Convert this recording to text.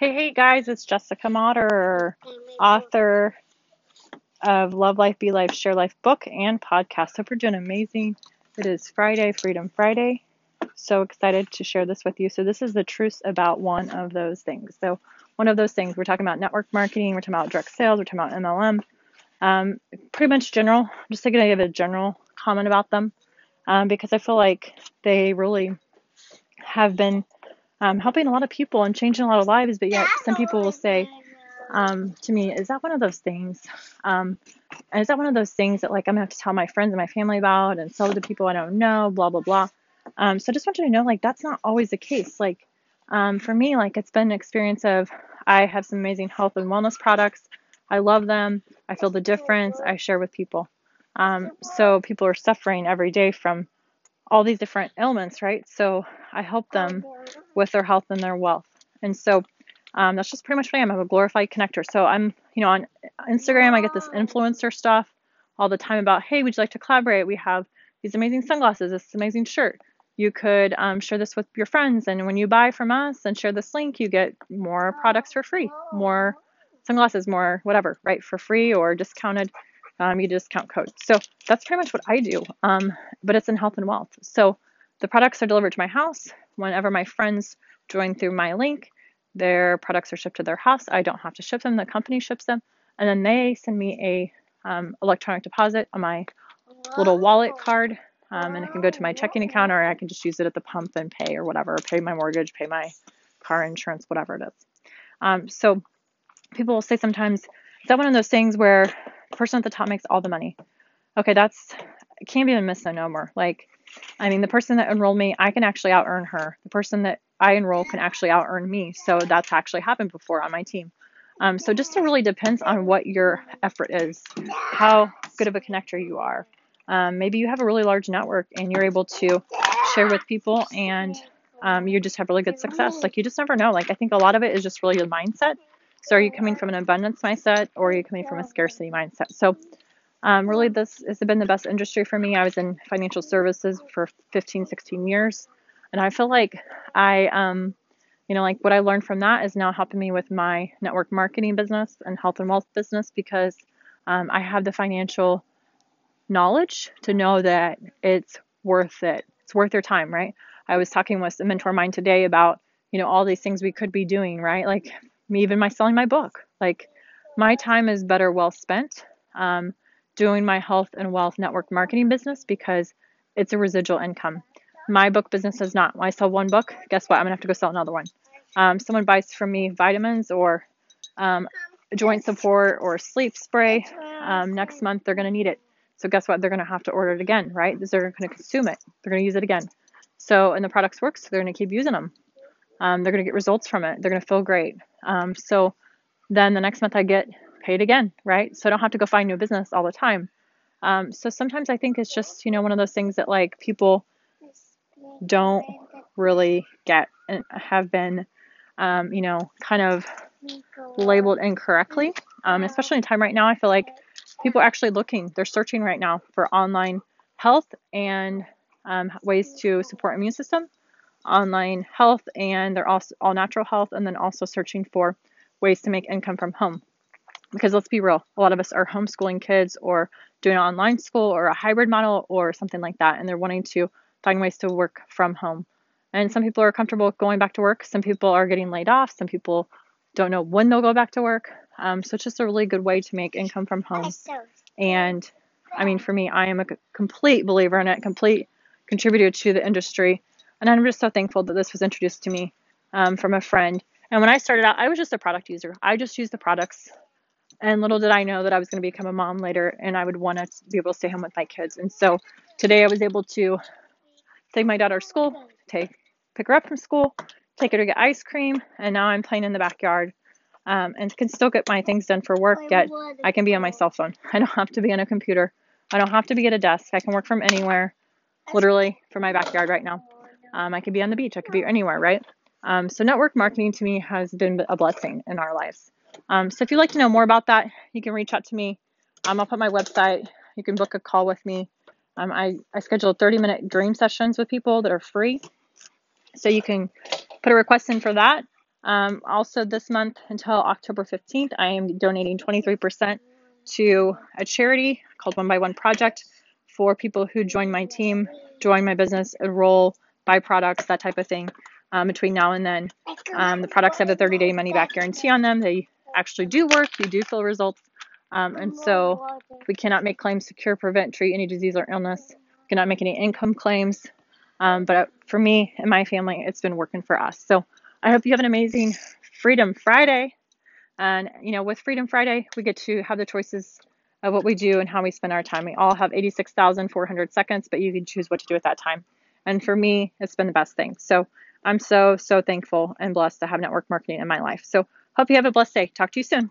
Hey, hey guys, it's Jessica Motter, author of Love Life, Be Life, Share Life book and podcast. Hope you're doing amazing. It is Friday, Freedom Friday. So excited to share this with you. So, this is the truth about one of those things. So, one of those things, we're talking about network marketing, we're talking about direct sales, we're talking about MLM. Um, pretty much general. I'm just going to give a general comment about them um, because I feel like they really have been um, helping a lot of people and changing a lot of lives. But yet, some people will say um, to me, "Is that one of those things? Um, is that one of those things that like I'm gonna have to tell my friends and my family about and sell to people I don't know? Blah blah blah." Um, so I just want you to know, like that's not always the case. Like um, for me, like it's been an experience of I have some amazing health and wellness products. I love them. I feel the difference. I share with people. Um, so people are suffering every day from all these different ailments, right? So I help them with their health and their wealth. And so um, that's just pretty much what I am. I'm a glorified connector. So I'm, you know, on Instagram, I get this influencer stuff all the time about, hey, would you like to collaborate? We have these amazing sunglasses, this amazing shirt. You could um, share this with your friends. And when you buy from us and share this link, you get more products for free, more sunglasses, more whatever, right, for free or discounted um, you discount code. So that's pretty much what I do, um, but it's in health and wealth. So the products are delivered to my house. Whenever my friends join through my link, their products are shipped to their house. I don't have to ship them. The company ships them, and then they send me a um, electronic deposit on my little wallet card, um, and it can go to my checking account, or I can just use it at the pump and pay or whatever, pay my mortgage, pay my car insurance, whatever it is. Um, so people will say sometimes, is that one of those things where the person at the top makes all the money. Okay, that's it can't be a misnomer. Like, I mean, the person that enrolled me, I can actually out earn her. The person that I enroll can actually out earn me. So that's actually happened before on my team. Um, so just it really depends on what your effort is, how good of a connector you are. Um, maybe you have a really large network and you're able to share with people and um, you just have really good success. Like you just never know. Like I think a lot of it is just really your mindset so are you coming from an abundance mindset or are you coming from a scarcity mindset? So um, really this has been the best industry for me. I was in financial services for 15, 16 years. And I feel like I, um, you know, like what I learned from that is now helping me with my network marketing business and health and wealth business because um, I have the financial knowledge to know that it's worth it. It's worth your time, right? I was talking with a mentor of mine today about, you know, all these things we could be doing, right? Like me even my selling my book. Like my time is better well spent um, doing my health and wealth network marketing business because it's a residual income. My book business is not. When I sell one book, guess what? I'm gonna have to go sell another one. Um, someone buys from me vitamins or um, joint support or sleep spray. Um, next month they're gonna need it. So guess what? They're gonna have to order it again, right? They're gonna consume it. They're gonna use it again. So and the products work, so they're gonna keep using them. Um, they're gonna get results from it. They're gonna feel great. Um, so then the next month I get paid again, right? So I don't have to go find new business all the time. Um, so sometimes I think it's just, you know, one of those things that like people don't really get and have been, um, you know, kind of labeled incorrectly. Um, especially in time right now, I feel like people are actually looking, they're searching right now for online health and um, ways to support immune system online health and they're also all natural health and then also searching for ways to make income from home because let's be real a lot of us are homeschooling kids or doing online school or a hybrid model or something like that and they're wanting to find ways to work from home and some people are comfortable going back to work some people are getting laid off some people don't know when they'll go back to work um, so it's just a really good way to make income from home and i mean for me i am a complete believer in it complete contributor to the industry and I'm just so thankful that this was introduced to me um, from a friend. And when I started out, I was just a product user. I just used the products. And little did I know that I was going to become a mom later and I would want to be able to stay home with my kids. And so today I was able to take my daughter to school, take pick her up from school, take her to get ice cream, and now I'm playing in the backyard um, and can still get my things done for work. Yet I can be on my cell phone. I don't have to be on a computer. I don't have to be at a desk. I can work from anywhere, literally from my backyard right now. Um, I could be on the beach. I could be anywhere, right? Um, so network marketing to me has been a blessing in our lives. Um, so if you'd like to know more about that, you can reach out to me. Um, I'll put my website. You can book a call with me. Um, I, I schedule 30 minute dream sessions with people that are free. So you can put a request in for that. Um, also, this month until October 15th, I am donating 23% to a charity called One by One Project for people who join my team, join my business, enroll, buy products, that type of thing. Um, between now and then, um, the products have a 30 day money back guarantee on them. They actually do work, you do feel results. Um, and so we cannot make claims to cure, prevent, treat any disease or illness. We cannot make any income claims. Um, but for me and my family, it's been working for us. So I hope you have an amazing Freedom Friday. And, you know, with Freedom Friday, we get to have the choices of what we do and how we spend our time. We all have 86,400 seconds, but you can choose what to do at that time. And for me, it's been the best thing. So I'm so, so thankful and blessed to have network marketing in my life. So hope you have a blessed day. Talk to you soon.